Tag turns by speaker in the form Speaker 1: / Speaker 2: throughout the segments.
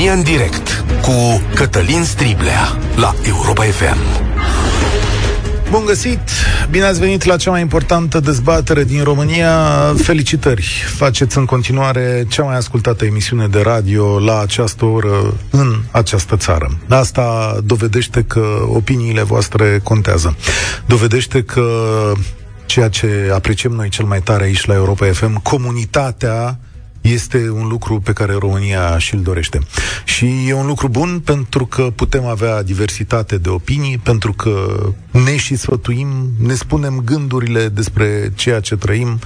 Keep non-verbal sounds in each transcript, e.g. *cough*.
Speaker 1: România în direct cu Cătălin Striblea la Europa FM.
Speaker 2: Bun găsit! Bine ați venit la cea mai importantă dezbatere din România. Felicitări! Faceți în continuare cea mai ascultată emisiune de radio la această oră în această țară. Asta dovedește că opiniile voastre contează. Dovedește că ceea ce apreciem noi cel mai tare aici la Europa FM, comunitatea este un lucru pe care România și-l dorește. Și e un lucru bun pentru că putem avea diversitate de opinii, pentru că ne și sfătuim, ne spunem gândurile despre ceea ce trăim,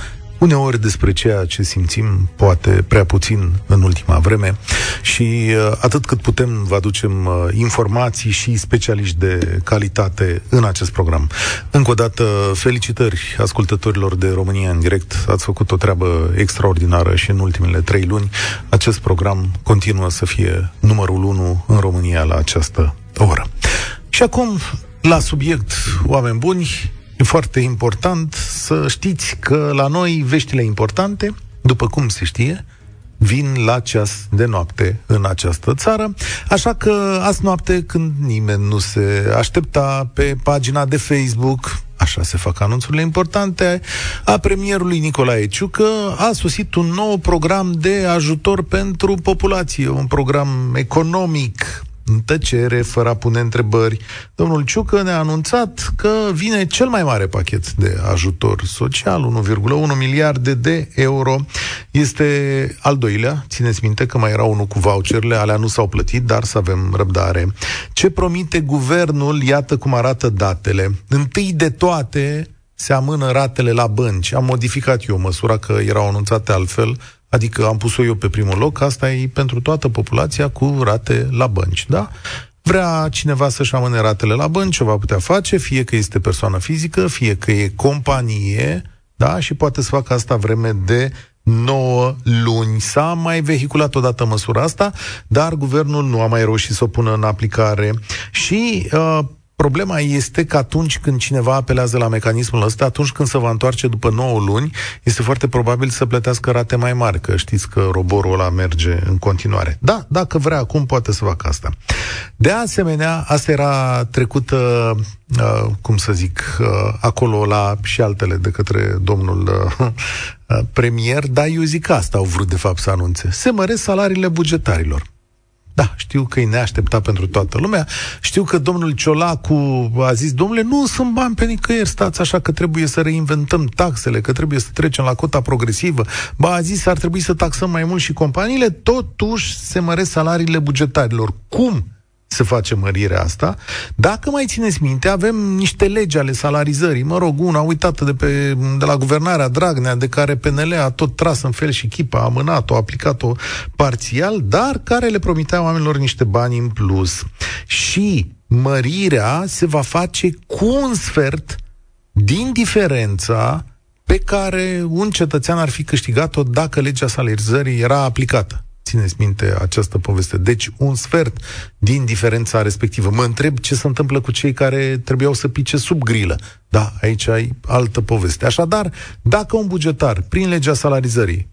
Speaker 2: uneori despre ceea ce simțim, poate prea puțin în ultima vreme și uh, atât cât putem vă aducem uh, informații și specialiști de calitate în acest program. Încă o dată, felicitări ascultătorilor de România în direct. Ați făcut o treabă extraordinară și în ultimele trei luni acest program continuă să fie numărul unu în România la această oră. Și acum, la subiect, oameni buni, E foarte important să știți că la noi veștile importante, după cum se știe, vin la ceas de noapte în această țară. Așa că azi noapte, când nimeni nu se aștepta pe pagina de Facebook, așa se fac anunțurile importante, a premierului Nicolae Ciucă a sosit un nou program de ajutor pentru populație, un program economic în tăcere, fără a pune întrebări. Domnul Ciucă ne-a anunțat că vine cel mai mare pachet de ajutor social, 1,1 miliarde de euro. Este al doilea, țineți minte că mai era unul cu voucherele, alea nu s-au plătit, dar să avem răbdare. Ce promite guvernul, iată cum arată datele. Întâi de toate, se amână ratele la bănci. Am modificat eu măsura că erau anunțate altfel, Adică am pus-o eu pe primul loc, asta e pentru toată populația cu rate la bănci, da? Vrea cineva să-și amâne ratele la bănci, o va putea face, fie că este persoană fizică, fie că e companie, da? Și poate să facă asta vreme de 9 luni. S-a mai vehiculat odată măsura asta, dar guvernul nu a mai reușit să o pună în aplicare. Și uh, Problema este că atunci când cineva apelează la mecanismul ăsta, atunci când se va întoarce după 9 luni, este foarte probabil să plătească rate mai mari, că știți că roborul ăla merge în continuare. Da, dacă vrea acum, poate să facă asta. De asemenea, asta era trecută, uh, cum să zic, uh, acolo la și altele de către domnul uh, *laughs* premier, dar eu zic că asta au vrut de fapt să anunțe. Se măresc salariile bugetarilor. Da, știu că e neașteptat pentru toată lumea. Știu că domnul Ciolacu a zis, domnule, nu sunt bani pe nicăieri, stați așa că trebuie să reinventăm taxele, că trebuie să trecem la cota progresivă. Ba, a zis, ar trebui să taxăm mai mult și companiile, totuși se măresc salariile bugetarilor. Cum? Se face mărirea asta. Dacă mai țineți minte, avem niște legi ale salarizării, mă rog, una uitată de, pe, de la guvernarea Dragnea, de care PNL a tot tras în fel și chipa, a amânat-o, a aplicat-o parțial, dar care le promitea oamenilor niște bani în plus. Și mărirea se va face cu un sfert din diferența pe care un cetățean ar fi câștigat-o dacă legea salarizării era aplicată. Țineți minte această poveste. Deci un sfert din diferența respectivă. Mă întreb ce se întâmplă cu cei care trebuiau să pice sub grilă. Da, aici ai altă poveste. Așadar, dacă un bugetar, prin legea salarizării,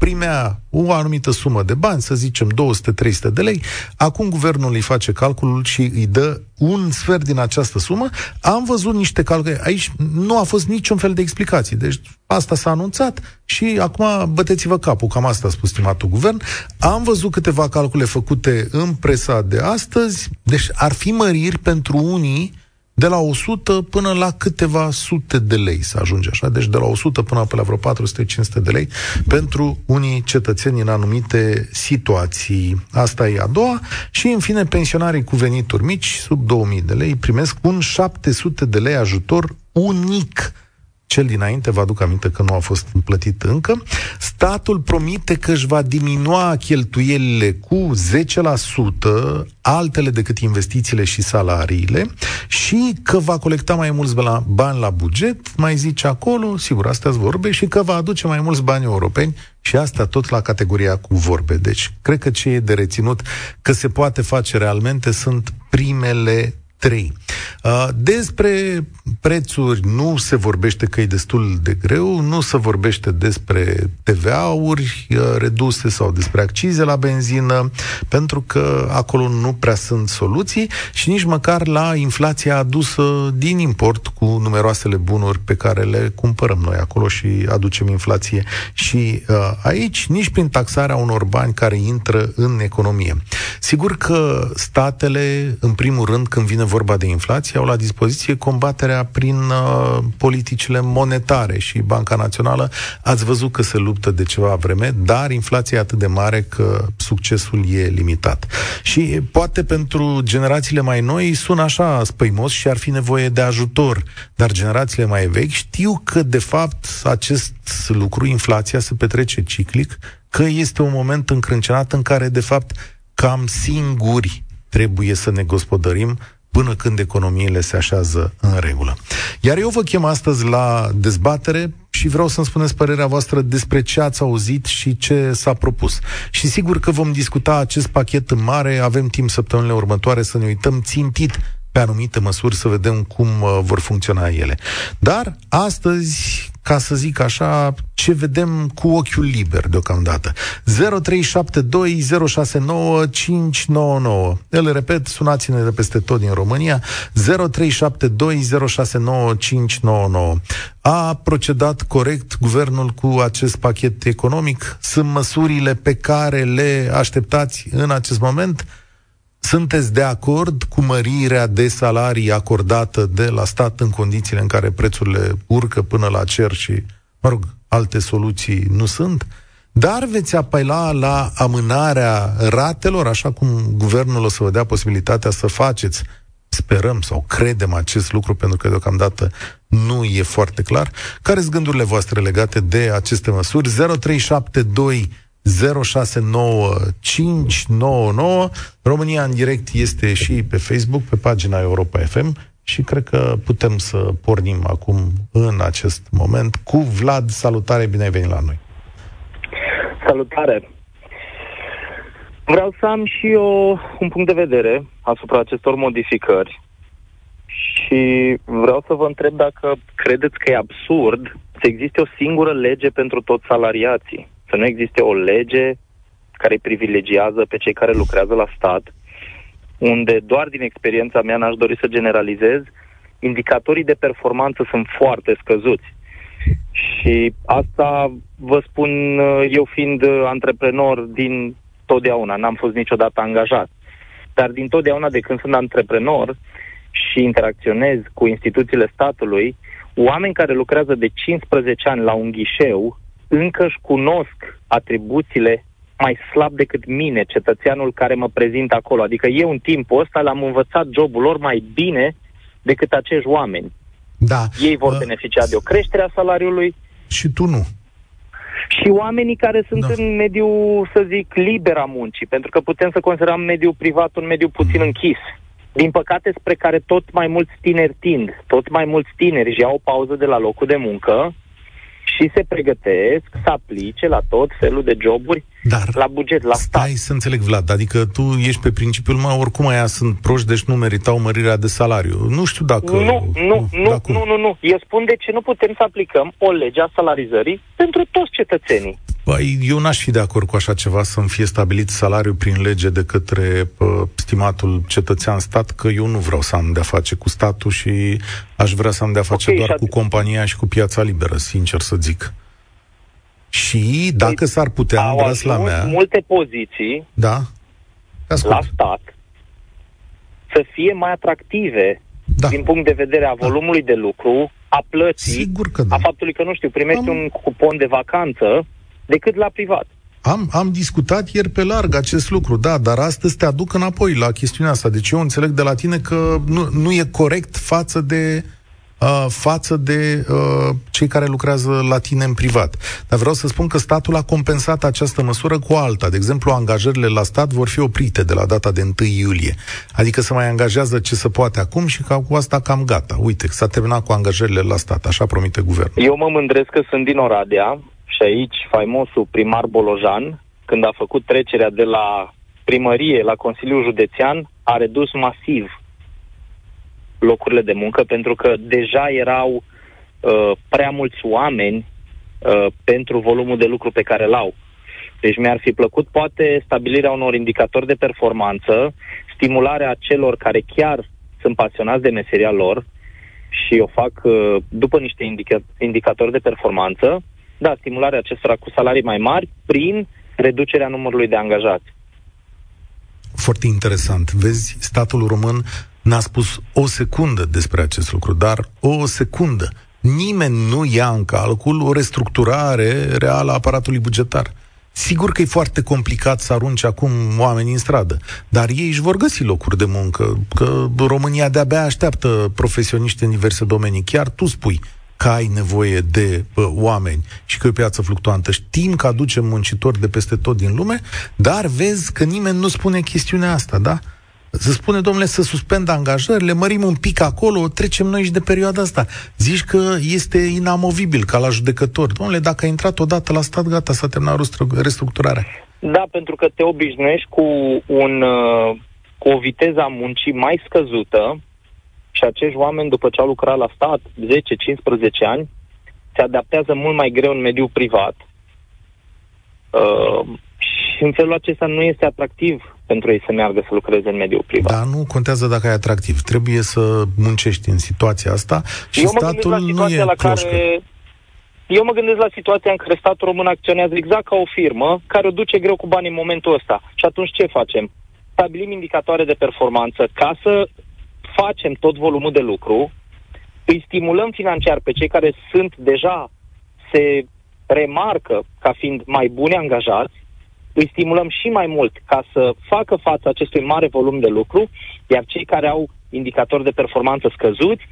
Speaker 2: primea o anumită sumă de bani, să zicem 200-300 de lei, acum guvernul îi face calculul și îi dă un sfert din această sumă. Am văzut niște calcule, aici nu a fost niciun fel de explicație, deci asta s-a anunțat și acum băteți-vă capul, cam asta a spus stimatul guvern. Am văzut câteva calcule făcute în presa de astăzi, deci ar fi măriri pentru unii de la 100 până la câteva sute de lei să ajunge așa, deci de la 100 până la vreo 400-500 de lei pentru unii cetățeni în anumite situații. Asta e a doua. Și, în fine, pensionarii cu venituri mici, sub 2000 de lei, primesc un 700 de lei ajutor unic cel dinainte, vă aduc aminte că nu a fost plătit încă, statul promite că își va diminua cheltuielile cu 10%, altele decât investițiile și salariile, și că va colecta mai mulți bani la buget, mai zice acolo, sigur, astea vorbe, și că va aduce mai mulți bani europeni și asta tot la categoria cu vorbe. Deci, cred că ce e de reținut că se poate face realmente sunt primele 3. Uh, despre prețuri nu se vorbește că e destul de greu, nu se vorbește despre TVA-uri uh, reduse sau despre accize la benzină, pentru că acolo nu prea sunt soluții și nici măcar la inflația adusă din import cu numeroasele bunuri pe care le cumpărăm noi acolo și aducem inflație și uh, aici, nici prin taxarea unor bani care intră în economie. Sigur că statele, în primul rând, când vine vorba de inflație, au la dispoziție combaterea prin uh, politicile monetare și Banca Națională ați văzut că se luptă de ceva vreme, dar inflația e atât de mare că succesul e limitat. Și poate pentru generațiile mai noi sună așa spăimos și ar fi nevoie de ajutor, dar generațiile mai vechi știu că de fapt acest lucru, inflația, se petrece ciclic, că este un moment încrâncenat în care de fapt cam singuri trebuie să ne gospodărim până când economiile se așează în regulă. Iar eu vă chem astăzi la dezbatere și vreau să-mi spuneți părerea voastră despre ce ați auzit și ce s-a propus. Și sigur că vom discuta acest pachet în mare, avem timp săptămânile următoare să ne uităm țintit pe anumite măsuri să vedem cum uh, vor funcționa ele. Dar astăzi, ca să zic așa, ce vedem cu ochiul liber deocamdată. 0372069599. El repet, sunați-ne de peste tot din România. 0372069599. A procedat corect guvernul cu acest pachet economic? Sunt măsurile pe care le așteptați în acest moment? Sunteți de acord cu mărirea de salarii acordată de la stat în condițiile în care prețurile urcă până la cer și, mă rog, alte soluții nu sunt? Dar veți apela la amânarea ratelor, așa cum guvernul o să vă dea posibilitatea să faceți sperăm sau credem acest lucru, pentru că deocamdată nu e foarte clar. Care sunt gândurile voastre legate de aceste măsuri? 0372 069599. România în direct este și pe Facebook, pe pagina Europa FM și cred că putem să pornim acum în acest moment cu Vlad. Salutare, bine ai venit la noi!
Speaker 3: Salutare! Vreau să am și eu un punct de vedere asupra acestor modificări și vreau să vă întreb dacă credeți că e absurd să existe o singură lege pentru toți salariații să nu existe o lege care îi privilegiază pe cei care lucrează la stat, unde doar din experiența mea n-aș dori să generalizez, indicatorii de performanță sunt foarte scăzuți. Și asta vă spun uh, eu fiind uh, antreprenor din totdeauna, n-am fost niciodată angajat. Dar din totdeauna de când sunt antreprenor și interacționez cu instituțiile statului, oameni care lucrează de 15 ani la un ghișeu încă își cunosc atribuțiile mai slab decât mine, cetățeanul care mă prezintă acolo. Adică eu în timpul ăsta le-am învățat jobul lor mai bine decât acești oameni.
Speaker 2: Da.
Speaker 3: Ei vor uh, beneficia de o creștere a salariului.
Speaker 2: Și tu nu.
Speaker 3: Și oamenii care sunt da. în mediul, să zic, liber a muncii, pentru că putem să considerăm mediul privat un mediu puțin mm. închis. Din păcate, spre care tot mai mulți tineri tind, tot mai mulți tineri își iau o pauză de la locul de muncă și se pregătesc să aplice la tot felul de joburi Dar la buget, la stat.
Speaker 2: Stai să înțeleg, Vlad, adică tu ești pe principiul, mă, oricum aia sunt proști, deci nu meritau mărirea de salariu. Nu știu dacă...
Speaker 3: Nu, nu, nu, nu, nu, nu. Eu spun de ce nu putem să aplicăm o lege a salarizării pentru toți cetățenii.
Speaker 2: Băi, eu n-aș fi de acord cu așa ceva să-mi fie stabilit salariul prin lege de către uh, stimatul cetățean stat, că eu nu vreau să am de-a face cu statul și aș vrea să am de-a face okay, doar cu compania și cu piața liberă, sincer să zic. Și dacă păi, s-ar putea, în la mea...
Speaker 3: multe poziții
Speaker 2: da?
Speaker 3: la stat să fie mai atractive da. din punct de vedere a da. volumului da. de lucru, a plății,
Speaker 2: Sigur că da.
Speaker 3: a faptului că, nu știu, primești Am... un cupon de vacanță decât la privat.
Speaker 2: Am, am discutat ieri pe larg acest lucru, da, dar astăzi te aduc înapoi la chestiunea asta. Deci eu înțeleg de la tine că nu, nu e corect față de uh, față de uh, cei care lucrează la tine în privat. Dar vreau să spun că statul a compensat această măsură cu alta. De exemplu, angajările la stat vor fi oprite de la data de 1 iulie. Adică se mai angajează ce se poate acum și ca cu asta cam gata. Uite, s-a terminat cu angajările la stat, așa promite guvernul.
Speaker 3: Eu mă mândresc că sunt din Oradea, și aici faimosul primar Bolojan, când a făcut trecerea de la primărie la Consiliul Județean, a redus masiv locurile de muncă, pentru că deja erau uh, prea mulți oameni uh, pentru volumul de lucru pe care l-au. Deci mi-ar fi plăcut poate stabilirea unor indicatori de performanță, stimularea celor care chiar sunt pasionați de meseria lor și o fac uh, după niște indica- indicatori de performanță, da, stimularea acestora cu salarii mai mari prin reducerea numărului de angajați.
Speaker 2: Foarte interesant. Vezi, statul român n-a spus o secundă despre acest lucru, dar o secundă. Nimeni nu ia în calcul o restructurare reală a aparatului bugetar. Sigur că e foarte complicat să arunci acum oamenii în stradă, dar ei își vor găsi locuri de muncă, că România de-abia așteaptă profesioniști în diverse domenii. Chiar tu spui că ai nevoie de bă, oameni și că e o piață fluctuantă. Știm că aducem muncitori de peste tot din lume, dar vezi că nimeni nu spune chestiunea asta, da? să spune, domnule, să suspendă angajările, mărim un pic acolo, trecem noi și de perioada asta. Zici că este inamovibil ca la judecător. Domnule, dacă a intrat odată la stat, gata, s-a terminat restructurarea.
Speaker 3: Da, pentru că te obișnuiești cu, un, uh, cu o viteză a muncii mai scăzută și acești oameni, după ce au lucrat la stat 10-15 ani, se adaptează mult mai greu în mediul privat. Uh, și în felul acesta nu este atractiv pentru ei să meargă să lucreze în mediul privat.
Speaker 2: Dar nu contează dacă e atractiv. Trebuie să muncești în situația asta și
Speaker 3: Eu
Speaker 2: statul nu e la care...
Speaker 3: Eu mă gândesc la situația în care statul român acționează exact ca o firmă care o duce greu cu bani în momentul ăsta. Și atunci ce facem? Stabilim indicatoare de performanță ca să facem tot volumul de lucru, îi stimulăm financiar pe cei care sunt deja, se remarcă ca fiind mai buni angajați îi stimulăm și mai mult ca să facă față acestui mare volum de lucru, iar cei care au indicatori de performanță scăzuți,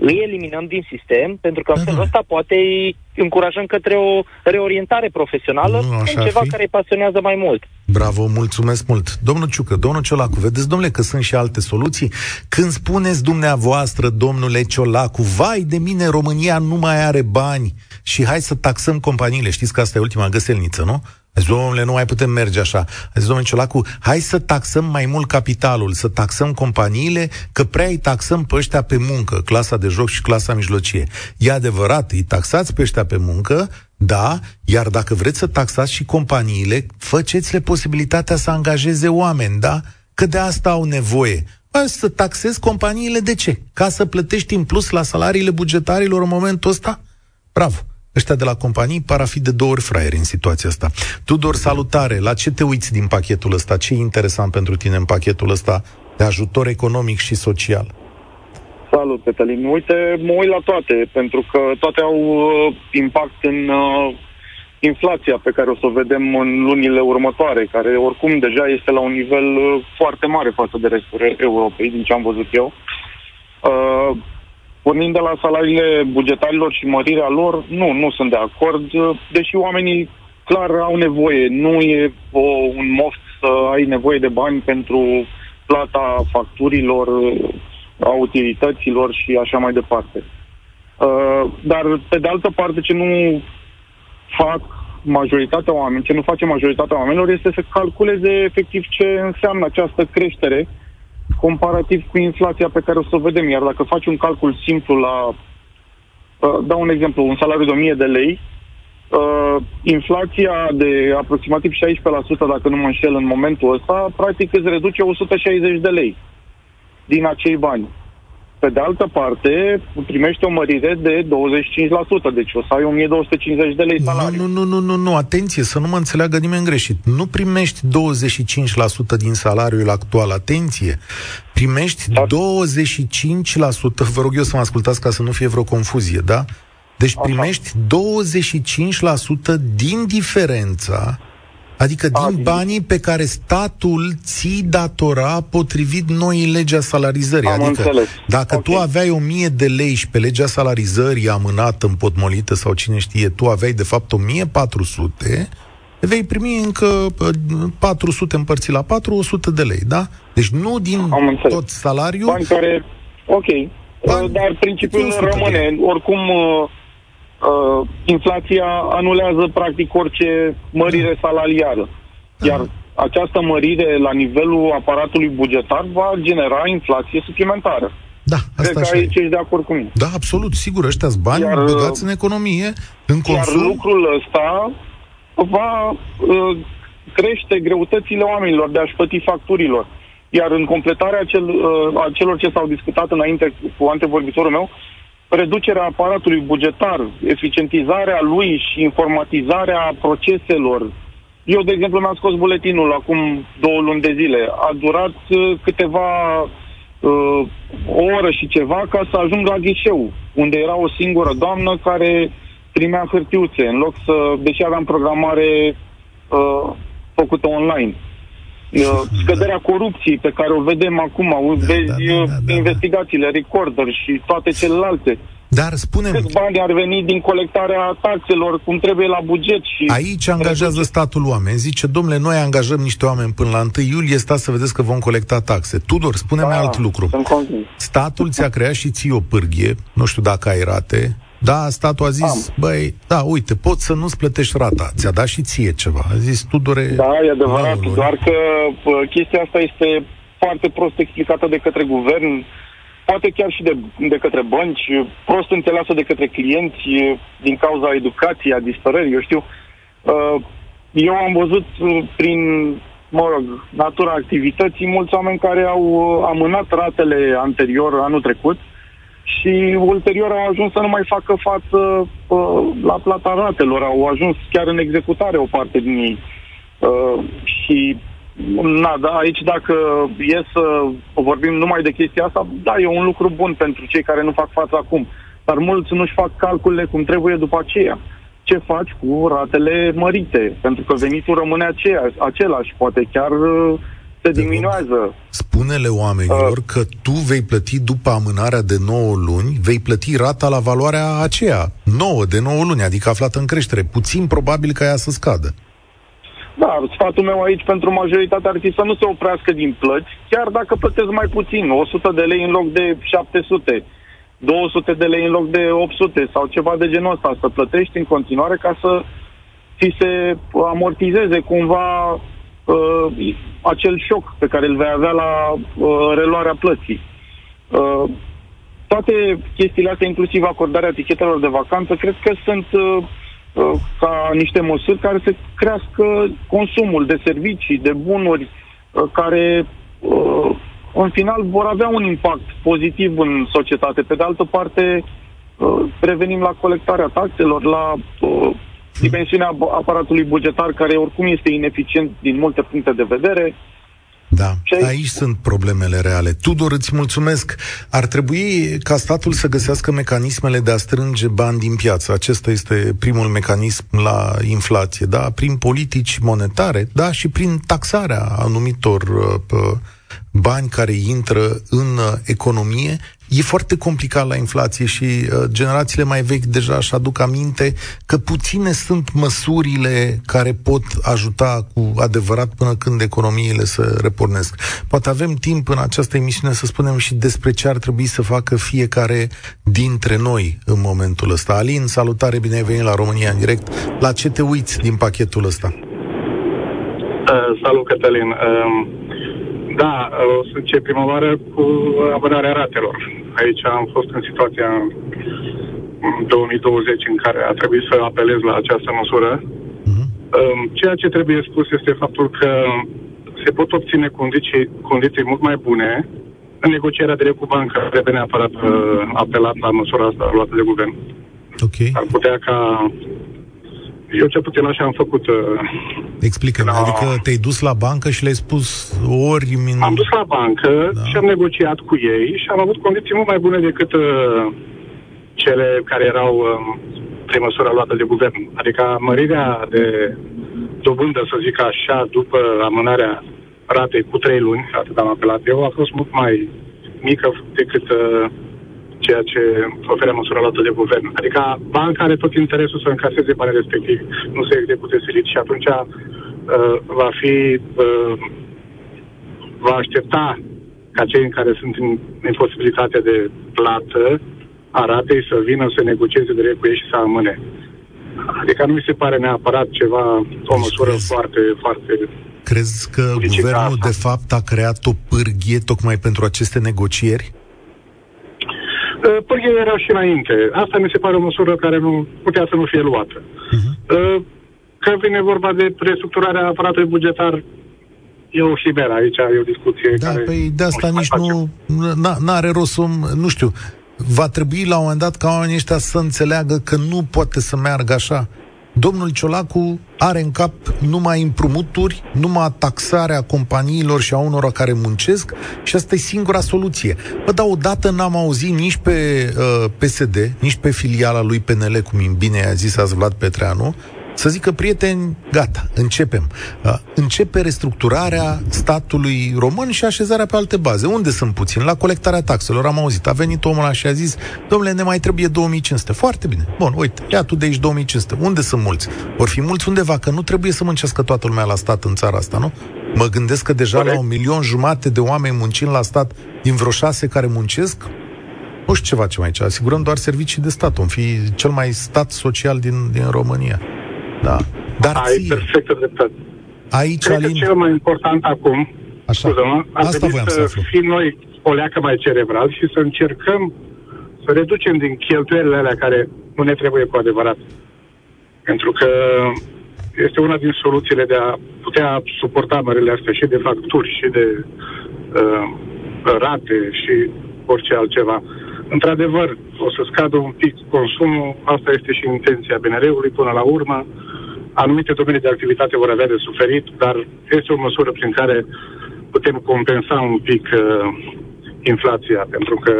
Speaker 3: îi eliminăm din sistem, pentru că în felul ăsta poate îi încurajăm către o reorientare profesională nu, în ceva fi? care îi pasionează mai mult.
Speaker 2: Bravo, mulțumesc mult. Domnul Ciucă, domnul Ciolacu, vedeți, domnule, că sunt și alte soluții? Când spuneți dumneavoastră, domnule Ciolacu, vai de mine, România nu mai are bani și hai să taxăm companiile, știți că asta e ultima găselniță, nu? Zis, domnule, nu mai putem merge așa. A zis, domnule Ciolacu, hai să taxăm mai mult capitalul, să taxăm companiile, că prea îi taxăm pe ăștia pe muncă, clasa de joc și clasa mijlocie. E adevărat, îi taxați pe ăștia pe muncă, da, iar dacă vreți să taxați și companiile, faceți-le posibilitatea să angajeze oameni, da? Că de asta au nevoie. Bă, să taxezi companiile de ce? Ca să plătești în plus la salariile bugetarilor în momentul ăsta? Bravo! Ăștia de la companii par a fi de două ori fraieri în situația asta. Tudor, salutare! La ce te uiți din pachetul ăsta? Ce e interesant pentru tine în pachetul ăsta de ajutor economic și social?
Speaker 4: Salut, Cătălin. Uite, mă uit la toate, pentru că toate au uh, impact în uh, inflația pe care o să o vedem în lunile următoare, care oricum deja este la un nivel uh, foarte mare față de restul Europei, din ce am văzut eu. Uh, Pornind de la salariile bugetarilor și mărirea lor, nu, nu sunt de acord, deși oamenii clar au nevoie. Nu e o, un moft să ai nevoie de bani pentru plata facturilor, a utilităților și așa mai departe. Uh, dar, pe de altă parte, ce nu fac majoritatea oamenilor, ce nu face majoritatea oamenilor este să calculeze efectiv ce înseamnă această creștere comparativ cu inflația pe care o să o vedem. Iar dacă faci un calcul simplu la, uh, dau un exemplu, un salariu de 1000 de lei, uh, inflația de aproximativ 16%, dacă nu mă înșel în momentul ăsta, practic îți reduce 160 de lei din acei bani. Pe de altă parte, primește o mărire de 25%, deci o să ai 1250 de lei salariu.
Speaker 2: Nu, nu, nu, nu, nu, atenție, să nu mă înțeleagă nimeni greșit. Nu primești 25% din salariul actual, atenție. Primești da. 25%, vă rog eu să mă ascultați ca să nu fie vreo confuzie, da? Deci primești 25% din diferența Adică din A, banii pe care statul ți datora potrivit noii legea salarizării.
Speaker 4: Am
Speaker 2: adică
Speaker 4: înțeles.
Speaker 2: dacă okay. tu aveai 1000 de lei și pe legea salarizării amânată, împotmolită sau cine știe, tu aveai de fapt 1400, vei primi încă 400 împărțit la 4, 100 de lei, da? Deci nu din tot salariul...
Speaker 4: Bani care... Ok. Bani, Dar principiul rămâne. Oricum, uh, uh, inflația anulează practic orice mărire salarială. Iar această mărire la nivelul aparatului bugetar va genera inflație suplimentară.
Speaker 2: Da, asta
Speaker 4: Cred că
Speaker 2: așa
Speaker 4: aici
Speaker 2: e.
Speaker 4: ești de acord cu mine.
Speaker 2: Da, absolut, sigur, ăștia bani
Speaker 4: Iar,
Speaker 2: băgați în economie, în
Speaker 4: Iar
Speaker 2: consum.
Speaker 4: lucrul ăsta va uh, crește greutățile oamenilor de a-și plăti facturilor. Iar în completarea cel, uh, a celor ce s-au discutat înainte cu antevorbitorul meu, reducerea aparatului bugetar, eficientizarea lui și informatizarea proceselor. Eu, de exemplu, mi-am scos buletinul acum două luni de zile. A durat uh, câteva uh, o oră și ceva ca să ajung la ghișeu, unde era o singură doamnă care primea hârtiuțe, în loc să, deși aveam programare uh, făcută online. Uh, scăderea corupției pe care o vedem acum, o
Speaker 2: Da,
Speaker 4: vezi
Speaker 2: da, da,
Speaker 4: uh,
Speaker 2: da, da,
Speaker 4: investigațiile, recorder și toate celelalte.
Speaker 2: Dar spune
Speaker 4: Câți bani ar veni din colectarea taxelor, cum trebuie la buget și...
Speaker 2: Aici angajează statul oameni. Zice, domnule, noi angajăm niște oameni până la 1 iulie, stați să vedeți că vom colecta taxe. Tudor, spune-mi
Speaker 4: Da,
Speaker 2: alt lucru.
Speaker 4: Sunt convins.
Speaker 2: Statul ți-a creat și ție o pârghie, nu știu dacă ai rate, da, statul a zis,
Speaker 4: Am.
Speaker 2: băi, da, uite, poți să nu-ți plătești rata. Ți-a dat și ție ceva. A zis, Tudore...
Speaker 4: Da, e adevărat,
Speaker 2: nouă luni.
Speaker 4: doar că pă, chestia asta este foarte prost explicată de către guvern, poate chiar și de, de către bănci, prost înțeleasă de către clienți din cauza educației, a disperării, eu știu. Uh, Eu am văzut uh, prin, mă rog, natura activității, mulți oameni care au uh, amânat ratele anterior, anul trecut, și ulterior au ajuns să nu mai facă față uh, la plata ratelor, au ajuns chiar în executare o parte din ei. Uh, și na, da, aici dacă e să vorbim numai de chestia asta, da, e un lucru bun pentru cei care nu fac față acum. Dar mulți nu-și fac calculele cum trebuie după aceea. Ce faci cu ratele mărite? Pentru că venitul rămâne aceea, același, poate chiar uh, se
Speaker 2: De
Speaker 4: diminuează.
Speaker 2: Spune-le oamenilor
Speaker 4: Uh.
Speaker 2: că tu vei plăti după amânarea de 9 luni, vei plăti rata la valoarea aceea, 9 de 9 luni, adică aflată în creștere. Puțin probabil ca ea să scadă.
Speaker 4: Da, sfatul meu aici pentru majoritatea ar fi să nu se oprească din plăți, chiar dacă plătesc mai puțin, 100 de lei în loc de 700, 200 de lei în loc de 800 sau ceva de genul ăsta, să plătești în continuare ca să ți se amortizeze cumva uh, acel șoc pe care îl vei avea la uh, reluarea plății. Uh, toate chestiile astea, inclusiv acordarea etichetelor de vacanță, cred că sunt uh, uh, ca niște măsuri care să crească consumul de servicii, de bunuri, uh, care uh, în final vor avea un impact pozitiv în societate. Pe de altă parte, uh, revenim la colectarea taxelor, la uh, dimensiunea ap- aparatului bugetar, care oricum este ineficient din multe puncte de vedere.
Speaker 2: Da,
Speaker 4: Și aici-
Speaker 2: aici sunt problemele reale. Tudor, îți mulțumesc. Ar trebui ca statul să găsească mecanismele de a strânge bani din piață. Acesta este primul mecanism la inflație, da? Prin politici monetare, da? Și prin taxarea anumitor uh, p- bani care intră în uh, economie. E foarte complicat la inflație și uh, generațiile mai vechi deja își aduc aminte că puține sunt măsurile care pot ajuta cu adevărat până când economiile se repornesc. Poate avem timp în această emisiune să spunem și despre ce ar trebui să facă fiecare dintre noi în momentul ăsta. Alin, salutare, bine ai venit la România în direct. La ce te uiți din pachetul ăsta?
Speaker 5: Uh, salut, Cătălin. Uh, da, uh, o să încep primăvară cu amânarea ratelor. Aici am fost în situația în 2020 în care a trebuit să apelez la această măsură.
Speaker 2: Mhm.
Speaker 5: Uh, ceea ce trebuie spus este faptul că se pot obține condiții, condiții mult mai bune în negocierea direct cu banca. Trebuie neapărat uh, apelat la măsura asta luată de guvern.
Speaker 2: Ok.
Speaker 5: Ar putea ca... Eu cel puțin așa am făcut uh,
Speaker 2: Explică-mi,
Speaker 5: Da.
Speaker 2: adică te-ai dus la bancă și le-ai spus ori... Min...
Speaker 5: Am dus la bancă
Speaker 2: Da.
Speaker 5: da. și am negociat cu ei și am avut condiții mult mai bune decât uh, cele care erau uh, prin măsura luată de guvern. Adică mărirea de dobândă, să zic așa, după amânarea ratei cu trei luni, atât am apelat eu, a fost mult mai mică decât uh, ceea ce oferă măsura luată de guvern. Adică banca are tot interesul să încaseze banii respectivi, nu să execute silit și atunci uh, va fi uh, va aștepta ca cei care sunt în imposibilitate de plată a ratei să vină să negocieze direct cu ei și să amâne. Adică nu mi se pare neapărat ceva, o măsură
Speaker 2: crezi-
Speaker 5: foarte, foarte...
Speaker 2: Crezi că
Speaker 5: Publicitate.
Speaker 2: guvernul de fapt a creat o pârghie tocmai pentru aceste negocieri?
Speaker 5: Uh, pârghile erau și înainte. Asta mi se pare o măsură care nu putea să nu fie luată. Uh-huh. Că vine vorba de restructurarea aparatului bugetar, e o hiberă aici, e o discuție
Speaker 2: da,
Speaker 5: care...
Speaker 2: Păi de asta nici nu, nu are rost să, nu știu, va trebui la un moment dat ca oamenii ăștia să înțeleagă că nu poate să meargă așa. Domnul Ciolacu are în cap numai împrumuturi, numai taxarea companiilor și a unor care muncesc și asta e singura soluție. Bă, dar odată n-am auzit nici pe uh, PSD, nici pe filiala lui PNL, cum bine a zis azi Vlad Petreanu, să zică, prieteni, gata, începem. Uh, începe restructurarea statului român și așezarea pe alte baze. Unde sunt puțini? La colectarea taxelor. Am auzit, a venit omul ăla și a zis, domnule, ne mai trebuie 2500. Foarte bine. Bun, uite, ia tu de aici 2500. Unde sunt mulți? Vor fi mulți undeva, că nu trebuie să muncească toată lumea la stat în țara asta, nu? Mă gândesc că deja Corect. la un milion jumate de oameni muncind la stat din vreo șase care muncesc, nu știu ce facem aici. Asigurăm doar servicii de stat. Om fi cel mai stat social din, din România. Da. Dar
Speaker 5: Ai ție, perfectă dreptate.
Speaker 2: Aici,
Speaker 5: Cred Alin... că cel mai important acum,
Speaker 2: Așa. scuză-mă,
Speaker 5: Asta voiam să, să fim noi o leacă mai cerebral și să încercăm să reducem din cheltuielile alea care nu ne trebuie cu adevărat. Pentru că este una din soluțiile de a putea suporta mările astea și de facturi și de uh, rate și orice altceva. Într-adevăr, o să scadă un pic consumul, asta este și intenția BNR-ului până la urmă. Anumite domenii de activitate vor avea de suferit, dar este o măsură prin care putem compensa un pic uh, inflația, pentru că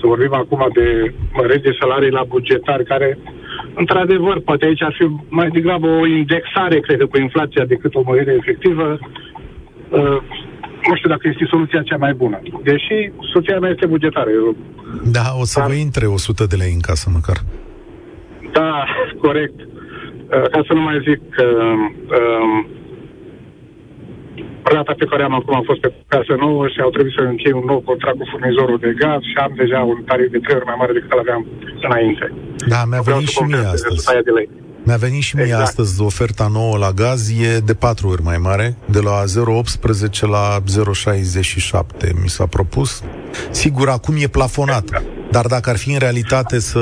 Speaker 5: să vorbim acum de măriri de salarii la bugetari, care, într-adevăr, poate aici ar fi mai degrabă o indexare, cred cu inflația, decât o mărire efectivă. Uh, nu știu dacă este soluția cea mai bună. Deși soția mea este bugetară. Eu...
Speaker 2: Da, o să Dar... vă intre 100 de lei în casă măcar.
Speaker 5: Da, *laughs* corect. Uh, ca să nu mai zic că um, rata pe care am acum a fost pe casă nouă și au trebuit să închei un nou contract cu furnizorul de gaz și am deja un tarif de trei ori mai mare decât îl aveam înainte.
Speaker 2: Da, mi-a venit și mie astăzi. De lei. Mi-a venit și mie exact. astăzi oferta nouă la gaz, e de patru ori mai mare, de la 0,18 la 0,67 mi s-a propus. Sigur, acum e plafonat, exact. dar dacă ar fi în realitate să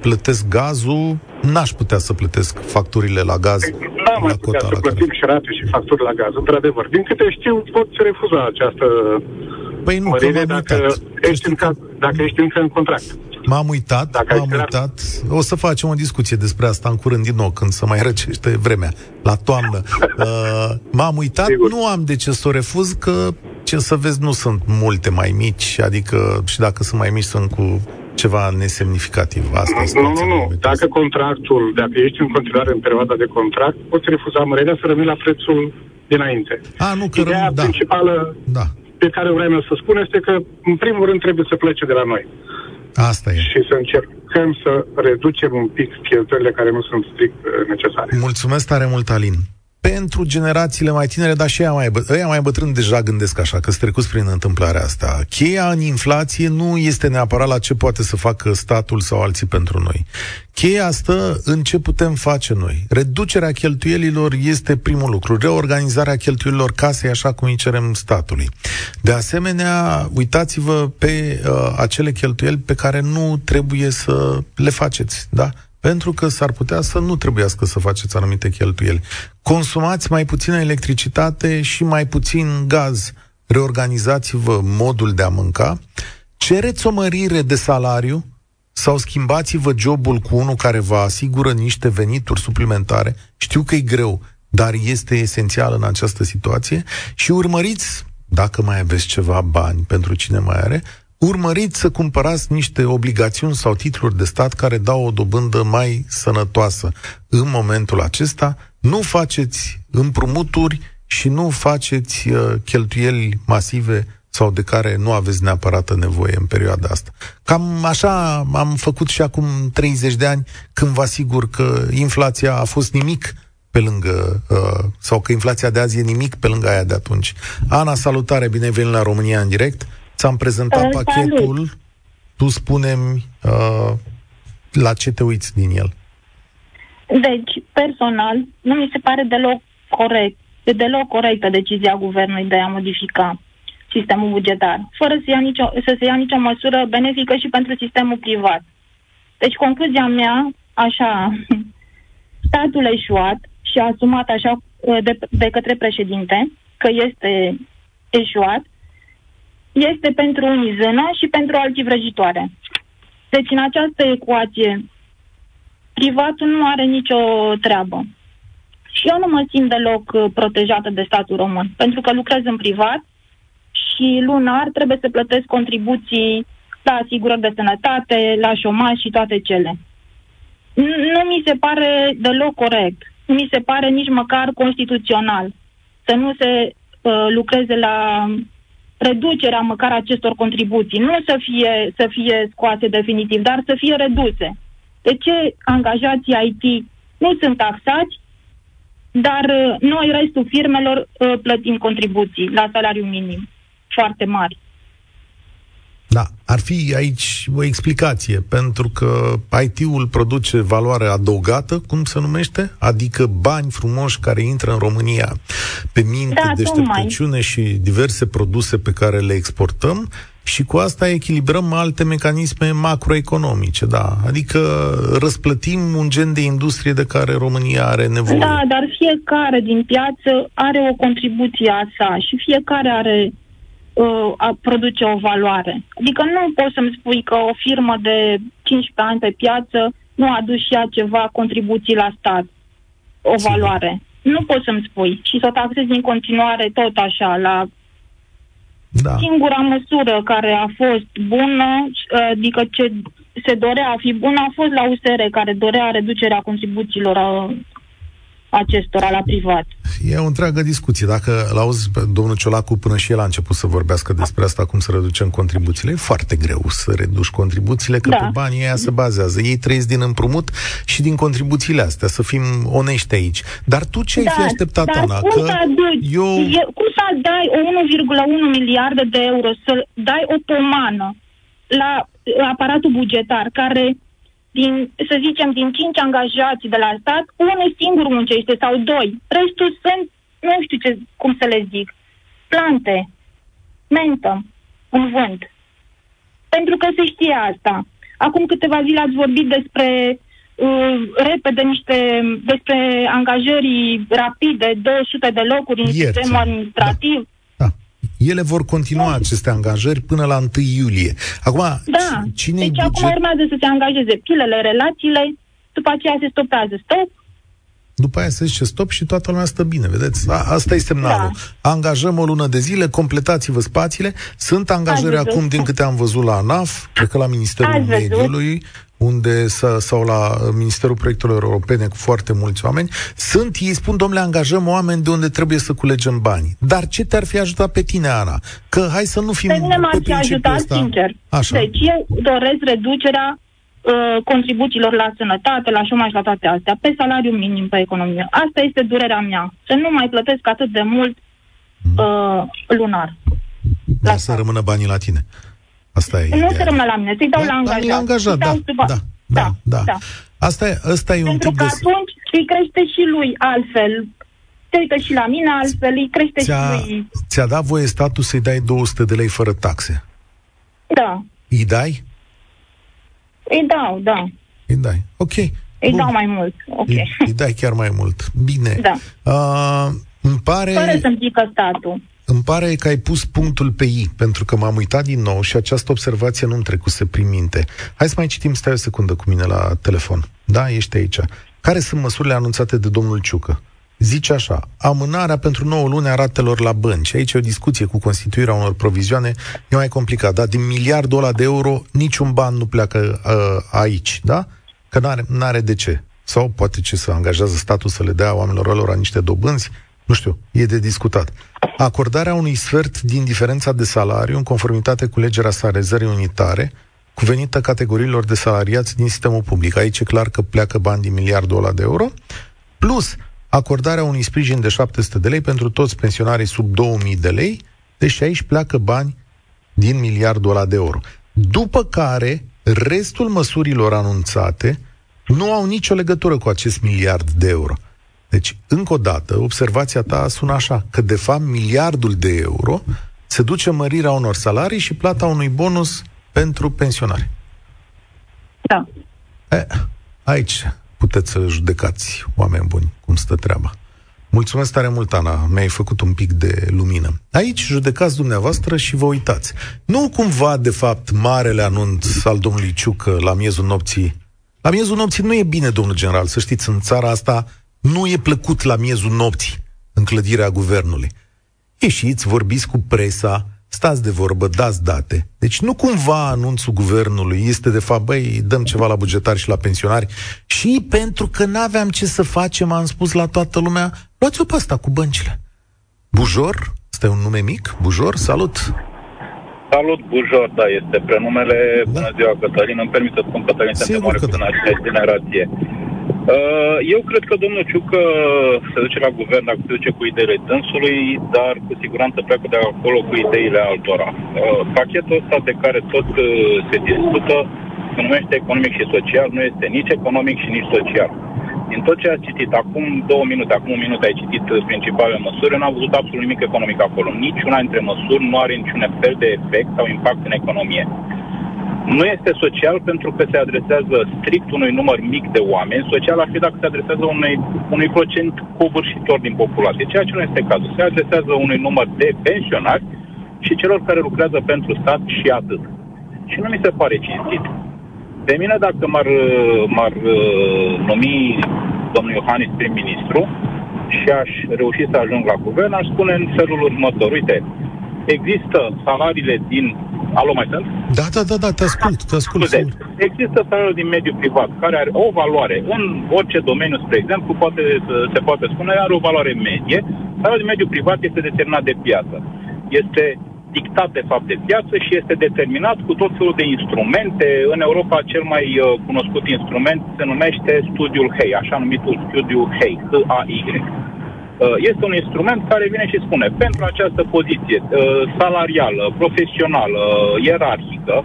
Speaker 2: plătesc gazul, n-aș putea să plătesc facturile la gaz.
Speaker 5: Nu mai putea să plătim și rate și facturi la gaz, într-adevăr. Din câte știu, pot refuza această
Speaker 2: Păi nu,
Speaker 5: mărire dacă, ești încă, dacă ești încă în contract.
Speaker 2: M-am uitat, Dacă m-am uitat. O să facem o discuție despre asta în curând din nou, când să mai răcește vremea, la toamnă. *laughs* Uh, m-am uitat, Sigur. nu am de ce să o refuz, că, ce să vezi, nu sunt multe mai mici, adică și dacă sunt mai mici, sunt cu ceva nesemnificativ. Asta
Speaker 5: nu, nu, nu, nu. Dacă contractul, dacă ești în continuare în perioada de contract, poți refuza mărirea să rămâi la prețul dinainte.
Speaker 2: A, nu, că
Speaker 5: Ideea
Speaker 2: răm, da.
Speaker 5: principală
Speaker 2: da.
Speaker 5: pe care vreau să spun este că, în primul rând, trebuie să plece de la noi.
Speaker 2: Asta e.
Speaker 5: Și să încercăm să reducem un pic cheltuielile care nu sunt strict uh, necesare.
Speaker 2: Mulțumesc tare mult, Alin pentru generațiile mai tinere, dar și ea mai, bă- ăia mai bătrâni deja gândesc așa, că trecuți prin întâmplarea asta. Cheia în inflație nu este neapărat la ce poate să facă statul sau alții pentru noi. Cheia stă în ce putem face noi. Reducerea cheltuielilor este primul lucru, reorganizarea cheltuielilor casei așa cum îi cerem statului. De asemenea, uitați-vă pe uh, acele cheltuieli pe care nu trebuie să le faceți, da? Pentru că s-ar putea să nu trebuiască să faceți anumite cheltuieli. Consumați mai puțină electricitate și mai puțin gaz. Reorganizați-vă modul de a mânca. Cereți o mărire de salariu sau schimbați-vă jobul cu unul care vă asigură niște venituri suplimentare. Știu că e greu, dar este esențial în această situație și urmăriți, dacă mai aveți ceva bani pentru cine mai are, urmăriți să cumpărați niște obligațiuni sau titluri de stat care dau o dobândă mai sănătoasă. În momentul acesta, nu faceți împrumuturi și nu faceți uh, cheltuieli masive sau de care nu aveți neapărat nevoie în perioada asta. Cam așa am făcut și acum 30 de ani, când vă asigur că inflația a fost nimic pe lângă, uh, sau că inflația de azi e nimic pe lângă aia de atunci. Ana, salutare, bine venit la România în direct. Ți-am prezentat uh, pachetul, salut. tu spunem uh, la ce te uiți din el.
Speaker 6: Deci, personal, nu mi se pare deloc corect, de deloc corectă decizia guvernului de a modifica sistemul bugetar, fără să, ia nicio, să se ia nicio măsură benefică și pentru sistemul privat. Deci concluzia mea, așa, *laughs* statul eșuat și a asumat așa uh, de, de către președinte că este eșuat, este pentru unii zână și pentru alții vrăjitoare. Deci în această ecuație, privatul nu are nicio treabă. Și eu nu mă simt deloc uh, protejată de statul român, pentru că lucrez în privat și lunar trebuie să plătesc contribuții la asigurări de sănătate, la șomaj și toate cele. Nu mi se pare deloc corect. Nu mi se pare nici măcar constituțional să nu se uh, lucreze la reducerea măcar acestor contribuții. Nu să fie, să fie scoase definitiv, dar să fie reduse. De ce angajații IT nu sunt taxați, dar uh, noi, restul firmelor, uh, plătim contribuții la salariu minim foarte mari?
Speaker 2: Da, ar fi aici o explicație, pentru că IT-ul produce valoare adăugată, cum se numește, adică bani frumoși care intră în România pe minte, da, deșteptăciune și diverse produse pe care le exportăm și cu asta echilibrăm alte mecanisme macroeconomice, da, adică răsplătim un gen de industrie de care România are nevoie.
Speaker 6: Da, dar fiecare din piață are o contribuție a sa și fiecare are uh, a produce o valoare. Adică nu poți să-mi spui că o firmă de 15 ani pe piață nu a adus și ea ceva contribuții la stat, o Sim. valoare. Nu poți să-mi spui și să o taxezi în continuare tot așa, la da. Singura măsură care a fost bună, uh, adică ce se dorea a fi bună, a fost la USR, care dorea reducerea contribuțiilor uh, acestora la privat.
Speaker 2: E o întreagă discuție. Dacă l-auzi pe domnul Ciolacu până și el a început să vorbească despre asta, cum să reducem contribuțiile, e foarte greu să reduci contribuțiile, că da. pe banii ăia se bazează. Ei trăiesc din împrumut și din contribuțiile astea, să fim onești aici. Dar tu ce ai da, fi așteptat,
Speaker 6: dar
Speaker 2: Ana?
Speaker 6: Cum că să aduci, eu... e, cum să dai 1,1 miliarde de euro, să dai o pomană la aparatul bugetar, care din, să zicem, din cinci angajați de la stat, unul singur muncește sau doi. Restul sunt, nu știu ce, cum să le zic, plante, mentă, în vânt. Pentru că se știe asta. Acum câteva zile ați vorbit despre uh, repede niște, despre angajării rapide, 200 de locuri în sistemul administrativ. Da.
Speaker 2: Ele vor continua aceste angajări până la 1 iulie. Acum,
Speaker 6: da.
Speaker 2: cine
Speaker 6: deci buget... acum urmează să se angajeze pilele, relațiile, după aceea se stopează stop,
Speaker 2: după aia se zice stop și toată lumea stă bine, vedeți? A, asta e semnalul. Da. Angajăm o lună de zile, completați-vă spațiile. Sunt angajări acum, din câte am văzut la ANAF, cred că la Ministerul Mediului, unde sau la Ministerul Proiectelor Europene cu foarte mulți oameni, sunt, ei spun, domnule, angajăm oameni de unde trebuie să culegem bani. Dar ce te-ar fi ajutat pe tine, Ana? Că hai să nu fim
Speaker 6: Pe mine m-ar fi ajutat, ăsta. sincer. Așa. Deci eu doresc reducerea uh, contribuțiilor la sănătate, la șomaj, la toate astea, pe salariu minim pe economie. Asta este durerea mea. Să nu mai plătesc atât de mult mhm. uh, lunar.
Speaker 2: Da, să rămână banii la tine. Asta e
Speaker 6: Nu ideea. se rămână la mine, să-i dau da, la angajat. La
Speaker 2: angajat, da, da, da, da, da, da. Asta e, asta e
Speaker 6: Pentru
Speaker 2: un tip
Speaker 6: că de... atunci îi crește și lui altfel. Se uită și la mine altfel, îi crește ți-a, și lui...
Speaker 2: Ți-a dat voie statul să-i dai 200 de lei fără taxe?
Speaker 6: Da.
Speaker 2: Îi dai?
Speaker 6: Îi dau, da.
Speaker 2: Îi dai, ok. Îi
Speaker 6: Bun. dau mai mult, ok. Îi,
Speaker 2: îi dai chiar mai mult. Bine.
Speaker 6: Da.
Speaker 2: Uh, îmi pare...
Speaker 6: Fără să-mi zică statul.
Speaker 2: Îmi pare că ai pus punctul pe I, pentru că m-am uitat din nou și această observație nu-mi trecuse prin minte. Hai să mai citim, stai o secundă cu mine la telefon. Da, ești aici. Care sunt măsurile anunțate de domnul Ciucă? Zice așa, amânarea pentru 9 luni a ratelor la bănci. Aici e o discuție cu constituirea unor provizioane, e mai complicat, dar din miliardul ăla de euro niciun ban nu pleacă uh, aici, da? Că n-are, n-are de ce. Sau poate ce să angajează statul să le dea oamenilor lor niște dobânzi, nu știu, e de discutat. Acordarea unui sfert din diferența de salariu în conformitate cu legea salariezării unitare, cuvenită categoriilor de salariați din sistemul public. Aici e clar că pleacă bani din miliardul ăla de euro, plus acordarea unui sprijin de 700 de lei pentru toți pensionarii sub 2000 de lei, deci aici pleacă bani din miliardul ăla de euro. După care, restul măsurilor anunțate nu au nicio legătură cu acest miliard de euro. Deci, încă o dată, observația ta sună așa, că de fapt miliardul de euro se duce mărirea unor salarii și plata unui bonus pentru pensionari.
Speaker 6: Da.
Speaker 2: E, aici puteți să judecați, oameni buni, cum stă treaba. Mulțumesc tare mult, Ana, mi-ai făcut un pic de lumină. Aici judecați dumneavoastră și vă uitați. Nu cumva, de fapt, marele anunț al domnului Ciucă la miezul nopții. La miezul nopții nu e bine, domnul general, să știți, în țara asta nu e plăcut la miezul nopții în clădirea guvernului. Ieșiți, vorbiți cu presa, stați de vorbă, dați date. Deci nu cumva anunțul guvernului este de fapt, băi, dăm ceva la bugetari și la pensionari și pentru că n-aveam ce să facem, am spus la toată lumea, luați-o pe asta cu băncile. Bujor, ăsta e un nume mic, Bujor, salut!
Speaker 7: Salut, Bujor, da, este prenumele. Da. Bună ziua, Cătălin. Îmi permit să spun Cătălin, suntem mare da. generație. Uh, eu cred că domnul Ciucă se duce la guvern dacă se duce cu ideile dânsului, dar cu siguranță pleacă de acolo cu ideile altora. Uh, pachetul ăsta de care tot uh, se discută se numește economic și social, nu este nici economic și nici social. Din tot ce ați citit, acum două minute, acum un minut ai citit principalele măsuri, eu n-am văzut absolut nimic economic acolo. Niciuna dintre măsuri nu are niciun fel de efect sau impact în economie. Nu este social pentru că se adresează strict unui număr mic de oameni. Social ar fi dacă se adresează unui, unui procent covârșitor din populație, ceea ce nu este cazul. Se adresează unui număr de pensionari și celor care lucrează pentru stat și atât. Și nu mi se pare cinstit. Pe mine, dacă m-ar, m-ar uh, numi domnul Iohannis prim-ministru și aș reuși să ajung la guvern, aș spune în felul următor. Uite, există salariile din Alo, mai sunt?
Speaker 2: Da, da, da, da, te ascult, te ascult.
Speaker 7: Scuze, există salariul din mediul privat care are o valoare în orice domeniu, spre exemplu, poate, se poate spune, are o valoare medie. Salariul din mediul privat este determinat de piață. Este dictat de fapt de piață și este determinat cu tot felul de instrumente. În Europa cel mai uh, cunoscut instrument se numește studiul HEI, așa numitul studiul HEI, H-A-Y. Uh, este un instrument care vine și spune, pentru această poziție uh, salarială, profesională, ierarhică,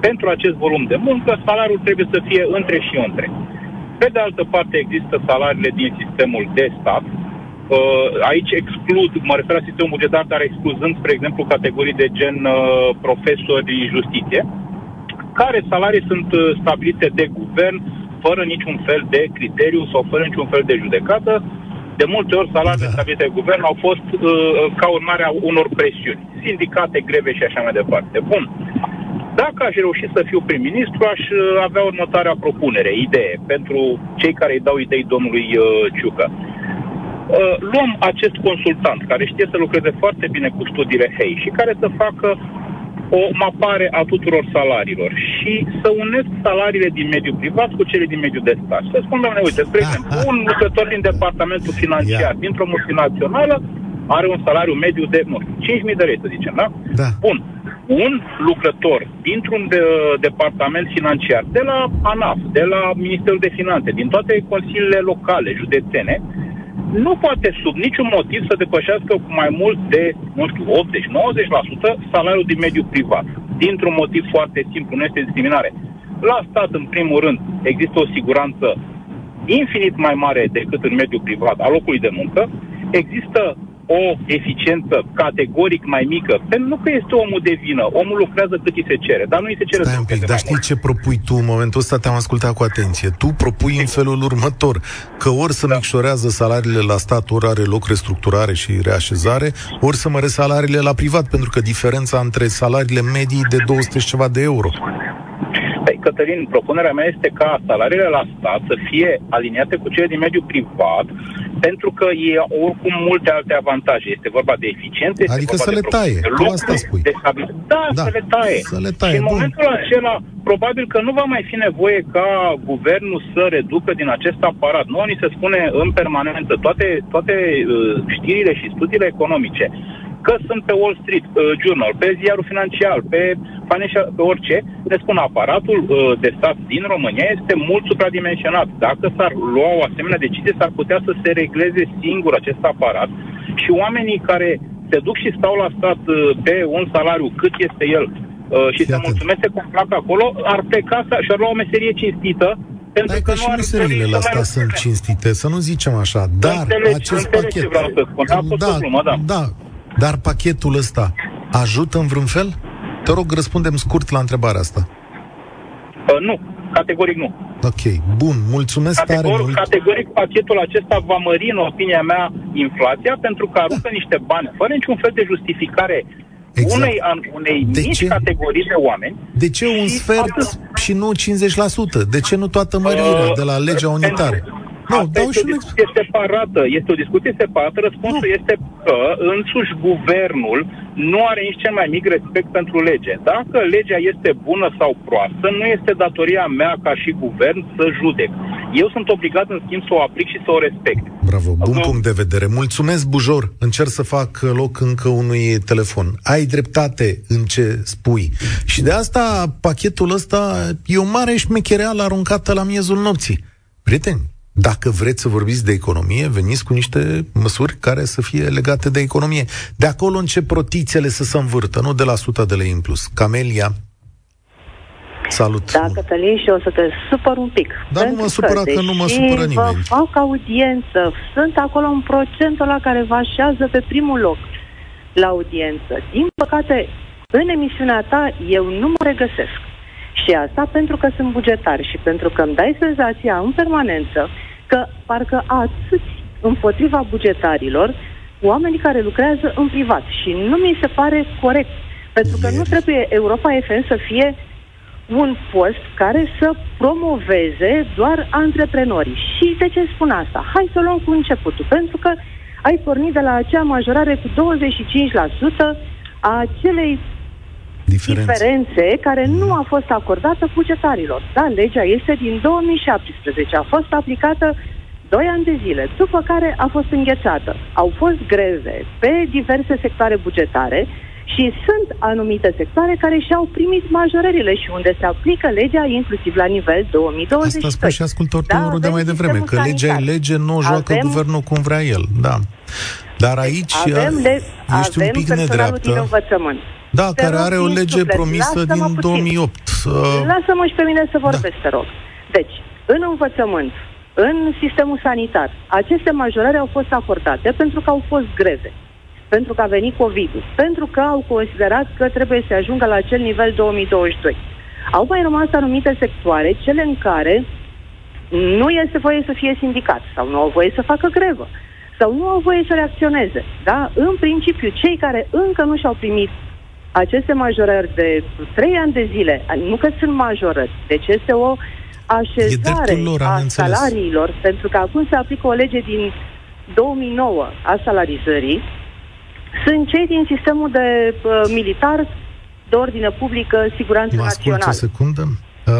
Speaker 7: pentru acest volum de muncă, salariul trebuie să fie între și între. Pe de altă parte, există salariile din sistemul de stat. Uh, aici exclud, mă refer la sistemul bugetar, dar excluzând, spre exemplu, categorii de gen profesori în justiție, care salarii sunt stabilite de guvern fără niciun fel de criteriu sau fără niciun fel de judecată, de multe ori salariile da. stabilite de guvern au fost uh, ca urmare a unor presiuni, sindicate, greve și așa mai departe. Bun. Dacă aș reuși să fiu prim-ministru, aș uh, avea următoarea propunere, idee, pentru cei care îi dau idei domnului uh, Ciucă. Uh, luăm acest consultant care știe să lucreze foarte bine cu studiile HEI și care să facă o mapare a tuturor salariilor și să unesc salariile din mediul privat cu cele din mediul de stat. Să spun, doamne, uite, spre exemplu, un lucrător din departamentul financiar, yeah. dintr-o multinațională, are un salariu mediu de, nu 5.000 de lei, să zicem, da?
Speaker 2: da?
Speaker 7: Bun. Un lucrător dintr-un de, departament financiar, de la ANAF, de la Ministerul de Finanțe, din toate consiliile locale, județene, nu poate sub niciun motiv să depășească cu mai mult de, nu știu, 80-90% salariul din mediul privat. Dintr-un motiv foarte simplu, nu este discriminare. La stat, în primul rând, există o siguranță infinit mai mare decât în mediul privat al locului de muncă. Există o eficiență categoric mai mică, pentru că este omul de vină. Omul lucrează cât îi se cere, dar nu îi se cere
Speaker 2: Stai un pic, dar știi ce propui tu în momentul ăsta? Te-am ascultat cu atenție. Tu propui în felul următor, că ori să da. micșorează salariile la stat, ori are loc restructurare și reașezare, ori să mărește salariile la privat, pentru că diferența între salariile medii de 200 și ceva de euro.
Speaker 7: Păi, Cătălin, propunerea mea este ca salariile la stat să fie aliniate cu cele din mediul privat pentru că e oricum multe alte avantaje. Este vorba de eficiență, este
Speaker 2: adică
Speaker 7: vorba
Speaker 2: să
Speaker 7: de
Speaker 2: le taie,
Speaker 7: tu
Speaker 2: asta spui.
Speaker 7: De da, da, să le taie.
Speaker 2: Să le taie.
Speaker 7: Și în
Speaker 2: Bun.
Speaker 7: momentul acela, probabil că nu va mai fi nevoie ca guvernul să reducă din acest aparat. Nu, ni se spune în permanență toate, toate uh, știrile și studiile economice că sunt pe Wall Street uh, Journal, pe ziarul financiar, pe Financial, pe orice, ne spun aparatul uh, de stat din România este mult supradimensionat. Dacă s-ar lua o asemenea decizie, s-ar putea să se regleze singur acest aparat și oamenii care se duc și stau la stat uh, pe un salariu cât este el uh, și Fii se mulțumesc cu plac acolo, ar pleca și ar lua o meserie cinstită pentru
Speaker 2: Dai că, că și meseriile la astea sunt cinstite, să nu zicem așa, dar
Speaker 7: înțelegi,
Speaker 2: acest
Speaker 7: înțelegi
Speaker 2: pachet...
Speaker 7: Ce vreau să spun. Da,
Speaker 2: da,
Speaker 7: glumă, da.
Speaker 2: da, dar pachetul ăsta Ajută în vreun fel? Te rog, răspundem scurt la întrebarea asta.
Speaker 7: Uh, nu, categoric nu.
Speaker 2: Ok, bun, mulțumesc
Speaker 7: Categor,
Speaker 2: tare mult.
Speaker 7: Categoric, pachetul acesta va mări, în opinia mea, inflația, pentru că aruncă niște bani, fără niciun fel de justificare
Speaker 2: Exact.
Speaker 7: unei, an, unei
Speaker 2: De
Speaker 7: mici
Speaker 2: ce?
Speaker 7: categorii de oameni.
Speaker 2: De ce un
Speaker 7: Și
Speaker 2: sfert
Speaker 7: atât.
Speaker 2: și nu 50%? De ce nu toată mărirea
Speaker 7: Uh,
Speaker 2: de la legea unitară?
Speaker 7: pentru-
Speaker 2: Nu,
Speaker 7: Asta
Speaker 2: dau
Speaker 7: este
Speaker 2: și
Speaker 7: o
Speaker 2: un
Speaker 7: discuție separată. Este o discuție separată. Răspunsul
Speaker 2: Nu.
Speaker 7: este că însuși guvernul nu are nici cel mai mic respect pentru lege. Dacă legea este bună sau proastă, nu este datoria mea ca și guvern să judec. Eu sunt obligat, în schimb, să o aplic și să o respect.
Speaker 2: Bravo, bun
Speaker 7: Acum-
Speaker 2: punct de vedere. Mulțumesc, Bujor. Încerc să fac loc încă unui telefon. Ai dreptate în ce spui. Și de asta pachetul ăsta e o mare șmechereală aruncată la miezul nopții. Prieteni, dacă vreți să vorbiți de economie, veniți cu niște măsuri care să fie legate de economie. De acolo încep rotițele să se învârtă, nu de la 100 de lei în plus. Camelia, salut.
Speaker 8: Da, Cătălin, și o să te supăr un pic.
Speaker 2: Dar nu mă
Speaker 8: Pentru
Speaker 2: supăra că nu mă
Speaker 8: deși
Speaker 2: supără
Speaker 8: vă
Speaker 2: nimeni.
Speaker 8: fac audiență, sunt acolo în procentul la care vă așează pe primul loc la audiență. Din păcate, în emisiunea ta, eu nu mă regăsesc. Și asta pentru că sunt bugetar și pentru că îmi dai senzația în permanență că parcă atâți împotriva bugetarilor oamenii care lucrează în privat. Și nu mi se pare corect. Pentru că nu
Speaker 2: Ieri.
Speaker 8: trebuie Europa FM să fie un post care să promoveze doar antreprenorii. Și de ce spun asta? Hai să o luăm cu începutul. Pentru că ai pornit de la acea majorare cu 25% a acelei
Speaker 2: Diferențe.
Speaker 8: diferențe care nu a fost acordată bugetarilor. Da, legea este din 2017, a fost aplicată 2 ani de zile, după care a fost înghețată. Au fost greve pe diverse sectoare bugetare și sunt anumite sectoare care și-au primit majorările și unde se aplică legea inclusiv la nivel 2022.
Speaker 2: Asta spune și ascultătorul
Speaker 8: Da,
Speaker 2: de mai
Speaker 8: avem
Speaker 2: devreme, că
Speaker 8: sistemul
Speaker 2: legea e
Speaker 8: sanitar.
Speaker 2: lege, nu o joacă
Speaker 8: Avem-
Speaker 2: guvernul cum vrea el. Da. Dar aici
Speaker 8: avem, de,
Speaker 2: ești
Speaker 8: avem
Speaker 2: un pic
Speaker 8: personalul din
Speaker 2: nedreaptă.
Speaker 8: învățământ.
Speaker 2: Da,
Speaker 8: Te
Speaker 2: care
Speaker 8: rog
Speaker 2: are o
Speaker 8: din
Speaker 2: lege
Speaker 8: suflet,
Speaker 2: promisă
Speaker 8: lasă-mă
Speaker 2: din
Speaker 8: puțin.
Speaker 2: 2008. Uh,
Speaker 8: Lasă-mă și pe mine să vorbesc, te rog. Deci, în învățământ, în sistemul sanitar, aceste majorări au fost acordate pentru că au fost greve, pentru că a venit COVID-ul, pentru că au considerat că trebuie să ajungă la acel nivel 2022. Au mai rămas anumite sectoare, cele în care nu este voie să fie sindicat sau nu au voie să facă grevă sau nu au voie să reacționeze. Da? În principiu, cei care încă nu și-au primit aceste majorări de 3 ani de zile, nu că sunt majorări, deci este o așezare
Speaker 2: dreptul lor, am
Speaker 8: a
Speaker 2: înțeles.
Speaker 8: salariilor, pentru că acum se aplică o lege din 2009 a salarizării, sunt cei din sistemul de uh, militar, de ordine publică, siguranță
Speaker 2: Mă ascult o
Speaker 8: națională.
Speaker 2: secundă? Uh,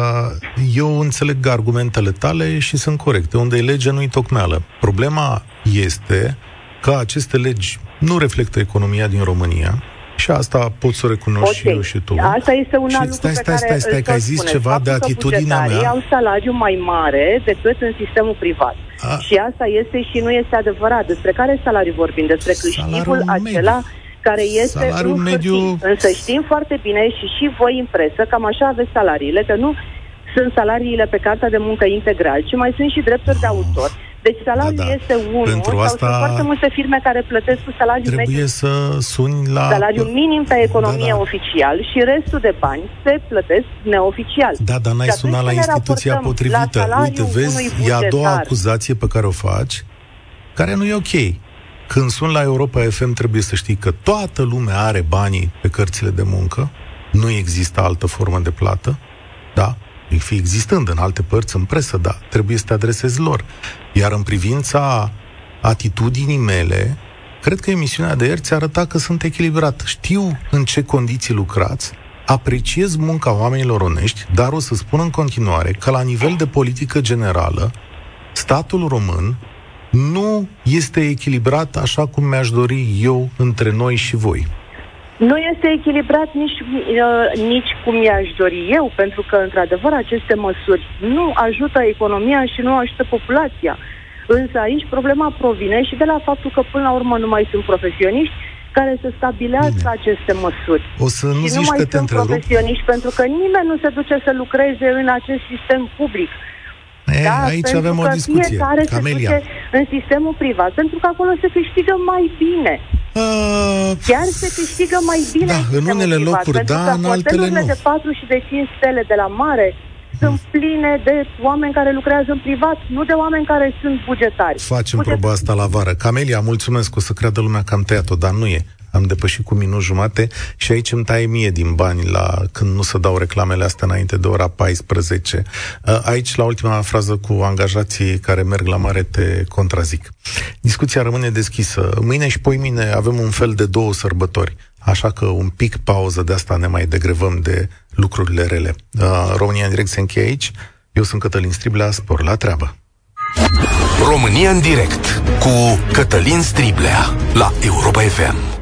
Speaker 2: Eu înțeleg argumentele tale și sunt corecte. Unde e lege, nu-i tocmeală. Problema este că aceste legi nu reflectă economia din România și asta pot să o recunosc și eu și tu.
Speaker 8: Asta este un
Speaker 2: Și
Speaker 8: alt lucru
Speaker 2: stai,
Speaker 8: pe
Speaker 2: stai,
Speaker 8: care
Speaker 2: stai, stai,
Speaker 8: îl
Speaker 2: că ai
Speaker 8: tot
Speaker 2: zis
Speaker 8: spuneți.
Speaker 2: ceva
Speaker 8: Faptul
Speaker 2: de
Speaker 8: că
Speaker 2: atitudinea
Speaker 8: bugetarii
Speaker 2: mea.
Speaker 8: au salariu mai mare decât în sistemul privat.
Speaker 2: A.
Speaker 8: Și asta este și nu este adevărat. Despre care salariu vorbim? Despre câștigul
Speaker 2: Salariul
Speaker 8: acela
Speaker 2: mediu.
Speaker 8: care este
Speaker 2: Salariul
Speaker 8: în
Speaker 2: mediu-
Speaker 8: hârtii. Însă știm foarte bine și și voi în presă, cam așa aveți salariile, că nu sunt salariile pe cartea de muncă integral, ci mai sunt și drepturi de autor. Deci salariul
Speaker 2: Da, da.
Speaker 8: este unul,
Speaker 2: Pentru
Speaker 8: sau
Speaker 2: asta
Speaker 8: sunt foarte multe firme care plătesc cu salariul mediu
Speaker 2: Trebuie să suni la...
Speaker 8: salariul minim pe economie
Speaker 2: Da, da.
Speaker 8: oficial și restul de bani se plătesc neoficial.
Speaker 2: Da, dar n-ai
Speaker 8: Și atunci
Speaker 2: sunat la
Speaker 8: când ne
Speaker 2: instituția
Speaker 8: raportăm
Speaker 2: potrivită.
Speaker 8: la salariul
Speaker 2: Uite, vezi,
Speaker 8: unui
Speaker 2: e a doua
Speaker 8: bugetar.
Speaker 2: acuzație pe care o faci, care nu e ok. Când sun la Europa FM, trebuie să știi că toată lumea are banii pe cărțile de muncă, nu există altă formă de plată, da? Fi existând în alte părți, în presă, da, trebuie să te adresezi lor. Iar în privința atitudinii mele, cred că emisiunea de ieri ți-a arătat că sunt echilibrat. Știu în ce condiții lucrați, apreciez munca oamenilor onești, dar o să spun în continuare că la nivel de politică generală, statul român nu este echilibrat așa cum mi-aș dori eu între noi și voi.
Speaker 8: Nu este echilibrat nici, uh, nici cum i-aș dori eu, pentru că, într-adevăr, aceste măsuri nu ajută economia și nu ajută populația. Însă aici problema provine și de la faptul că, până la urmă, nu mai sunt profesioniști care să stabilească
Speaker 2: Bine.
Speaker 8: aceste măsuri.
Speaker 2: O să nu
Speaker 8: și nu
Speaker 2: zici
Speaker 8: mai
Speaker 2: că te
Speaker 8: sunt
Speaker 2: întrerup?
Speaker 8: profesioniști, pentru că nimeni nu se duce să lucreze în acest sistem public.
Speaker 2: E,
Speaker 8: da,
Speaker 2: aici
Speaker 8: pentru
Speaker 2: avem o
Speaker 8: că
Speaker 2: discuție.
Speaker 8: Fiecare
Speaker 2: Camelia.
Speaker 8: se duce în sistemul privat, pentru că acolo se câștigă mai bine. Uh, Chiar se câștigă mai bine
Speaker 2: da, în unele privat, locuri, da, în altele nu.
Speaker 8: de 4 și de 5 stele de la mare sunt pline de oameni care lucrează în privat, nu de oameni care sunt bugetari.
Speaker 2: Facem
Speaker 8: Buget...
Speaker 2: proba asta la vară. Camelia, mulțumesc, o să creadă lumea că am tăiat-o, dar nu e. Am depășit cu minut jumate și aici îmi taie mie din bani la când nu se dau reclamele astea înainte de ora 14. Uh, aici, la ultima frază cu angajații care merg la mare, te contrazic. Discuția rămâne deschisă. Mâine și poi mine avem un fel de două sărbători. Așa că un pic pauză de asta ne mai degrevăm de lucrurile rele. Uh, România în direct se încheie aici. Eu sunt Cătălin Striblea, spor la treabă.
Speaker 1: România în direct cu Cătălin Striblea la Europa FM.